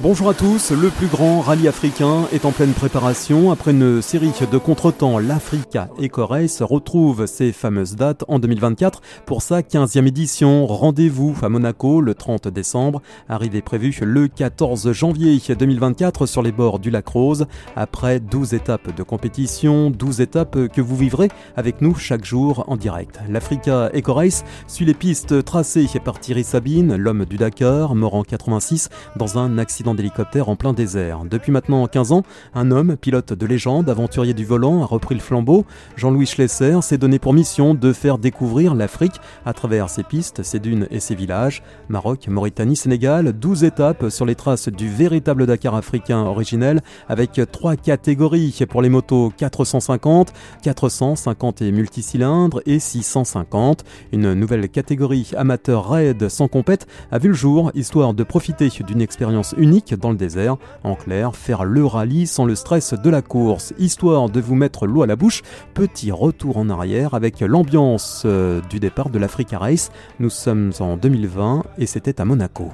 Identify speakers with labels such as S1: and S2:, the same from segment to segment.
S1: Bonjour à tous, le plus grand rallye africain est en pleine préparation. Après une série de contretemps, l'Africa Eco Race retrouve ses fameuses dates en 2024 pour sa 15e édition. Rendez-vous à Monaco le 30 décembre, arrivée prévue le 14 janvier 2024 sur les bords du lac Rose. Après 12 étapes de compétition, 12 étapes que vous vivrez avec nous chaque jour en direct. L'Africa Eco Race suit les pistes tracées par Thierry Sabine, l'homme du Dakar, mort en 86 dans un accident d'hélicoptère en plein désert. Depuis maintenant 15 ans, un homme, pilote de légende, aventurier du volant, a repris le flambeau. Jean-Louis Schlesser s'est donné pour mission de faire découvrir l'Afrique à travers ses pistes, ses dunes et ses villages. Maroc, Mauritanie, Sénégal, 12 étapes sur les traces du véritable Dakar africain originel avec trois catégories pour les motos 450, 450 et multicylindres et 650. Une nouvelle catégorie amateur raid sans compète a vu le jour histoire de profiter d'une expérience unique dans le désert. En clair, faire le rallye sans le stress de la course, histoire de vous mettre l'eau à la bouche. Petit retour en arrière avec l'ambiance euh, du départ de l'Africa Race. Nous sommes en 2020 et c'était à Monaco.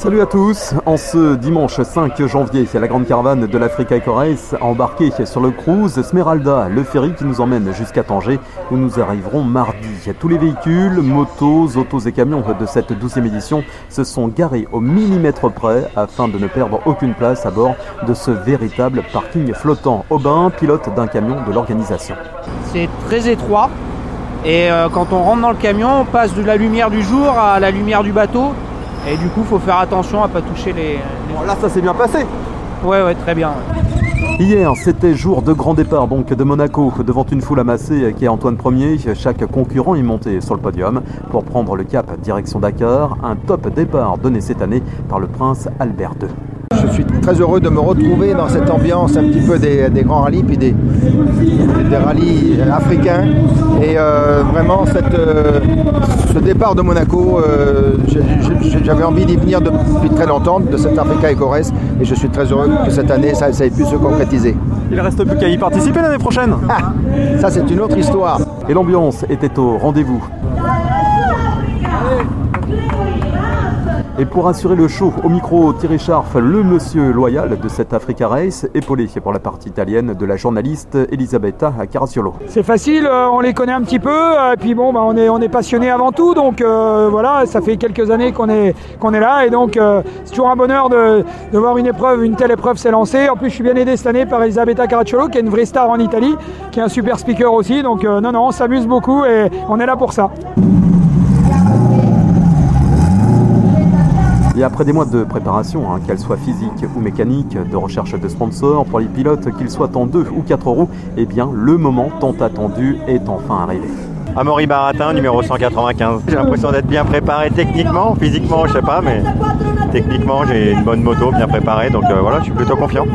S1: Salut à tous, en ce dimanche 5 janvier, la grande caravane de l'Africa Eco Race a embarqué sur le cruise Smeralda, le ferry qui nous emmène jusqu'à Tanger où nous arriverons mardi. Tous les véhicules, motos, autos et camions de cette 12e édition se sont garés au millimètre près afin de ne perdre aucune place à bord de ce véritable parking flottant. Aubin, pilote d'un camion de l'organisation.
S2: C'est très étroit et euh, quand on rentre dans le camion, on passe de la lumière du jour à la lumière du bateau et du coup, il faut faire attention à pas toucher les.
S1: Bon, là, ça s'est bien passé.
S2: Ouais, ouais, très bien.
S1: Hier, c'était jour de grand départ donc de Monaco devant une foule amassée qui est Antoine Ier. Chaque concurrent est monté sur le podium pour prendre le cap direction Dakar. Un top départ donné cette année par le prince Albert II.
S3: Je suis très heureux de me retrouver dans cette ambiance un petit peu des, grands rallyes, puis des, des rallyes africains. Et euh, vraiment, cette, euh, ce départ de Monaco, euh, j'avais envie d'y venir depuis très longtemps, de cette Africa Eco Race, et je suis très heureux que cette année, ça, ait pu se concrétiser.
S1: Il ne reste plus qu'à y participer l'année prochaine.
S3: Ah, ça, c'est une autre histoire.
S1: Et l'ambiance était au rendez-vous. Et pour assurer le show, au micro, Thierry Scharf, le monsieur loyal de cette Africa Race, épaulé pour la partie italienne de la journaliste Elisabetta Caracciolo.
S4: C'est facile, euh, on les connaît un petit peu, et puis bon, bah, on est, on passionné avant tout, donc euh, voilà, ça fait quelques années qu'on est, là, et donc euh, c'est toujours un bonheur de, voir une épreuve, une telle épreuve s'est lancée. En plus, je suis bien aidé cette année par Elisabetta Caracciolo, qui est une vraie star en Italie, qui est un super speaker aussi, donc non, non, on s'amuse beaucoup et on est là pour ça.
S1: Et après des mois de préparation, hein, qu'elle soit physique ou mécanique, de recherche de sponsors, pour les pilotes, qu'ils soient en deux ou quatre roues, eh bien le moment tant attendu est enfin arrivé.
S5: Amaury Baratin, numéro 195. J'ai l'impression d'être bien préparé techniquement, physiquement je sais pas, mais techniquement j'ai une bonne moto bien préparée, donc euh, voilà, je suis plutôt confiant.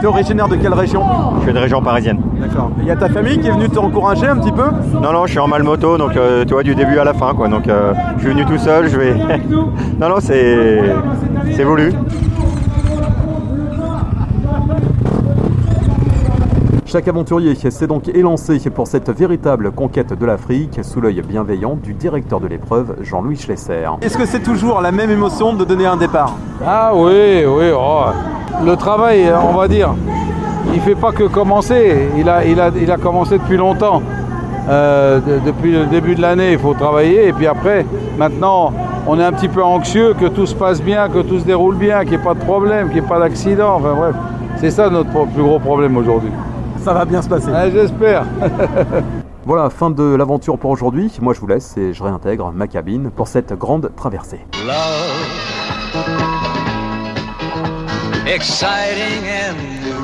S1: Tu es originaire de quelle région?
S5: Je suis de région parisienne.
S1: D'accord. Il y a ta famille qui est venue t'encourager un petit peu?
S5: Non, non, je suis en mal moto, donc euh, tu vois, du début à la fin, quoi. Donc euh, je suis venu tout seul, je vais. non, non, c'est. C'est voulu.
S1: Chaque aventurier s'est donc élancé pour cette véritable conquête de l'Afrique sous l'œil bienveillant du directeur de l'épreuve, Jean-Louis Schlesser. Est-ce que c'est toujours la même émotion de donner un départ?
S6: Ah oui, oui. Oh le travail, on va dire, il ne fait pas que commencer. Il a, il a, il a commencé depuis longtemps. Euh, depuis le début de l'année, il faut travailler. Et puis après, maintenant, on est un petit peu anxieux que tout se passe bien, que tout se déroule bien, qu'il n'y ait pas de problème, qu'il n'y ait pas d'accident. Enfin bref, c'est ça notre plus gros problème aujourd'hui.
S1: Ça va bien se passer.
S6: J'espère.
S1: Voilà, fin de l'aventure pour aujourd'hui. Moi, je vous laisse et je réintègre ma cabine pour cette grande traversée. exciting and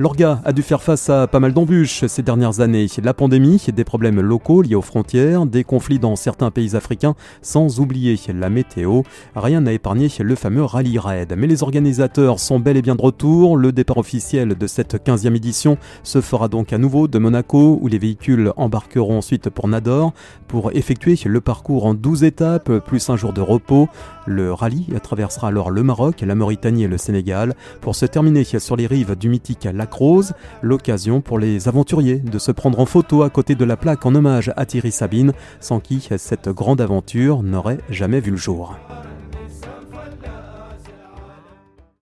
S1: L'Orga a dû faire face à pas mal d'embûches ces dernières années. La pandémie, des problèmes locaux liés aux frontières, des conflits dans certains pays africains, sans oublier la météo. Rien n'a épargné le fameux Rallye Raid. Mais les organisateurs sont bel et bien de retour. Le départ officiel de cette 15e édition se fera donc à nouveau de Monaco, où les véhicules embarqueront ensuite pour Nador pour effectuer le parcours en 12 étapes, plus un jour de repos. Le rallye traversera alors le Maroc, la Mauritanie et le Sénégal pour se terminer sur les rives du mythique lac Rose, l'occasion pour les aventuriers de se prendre en photo à côté de la plaque en hommage à Thierry Sabine, sans qui cette grande aventure n'aurait jamais vu le jour.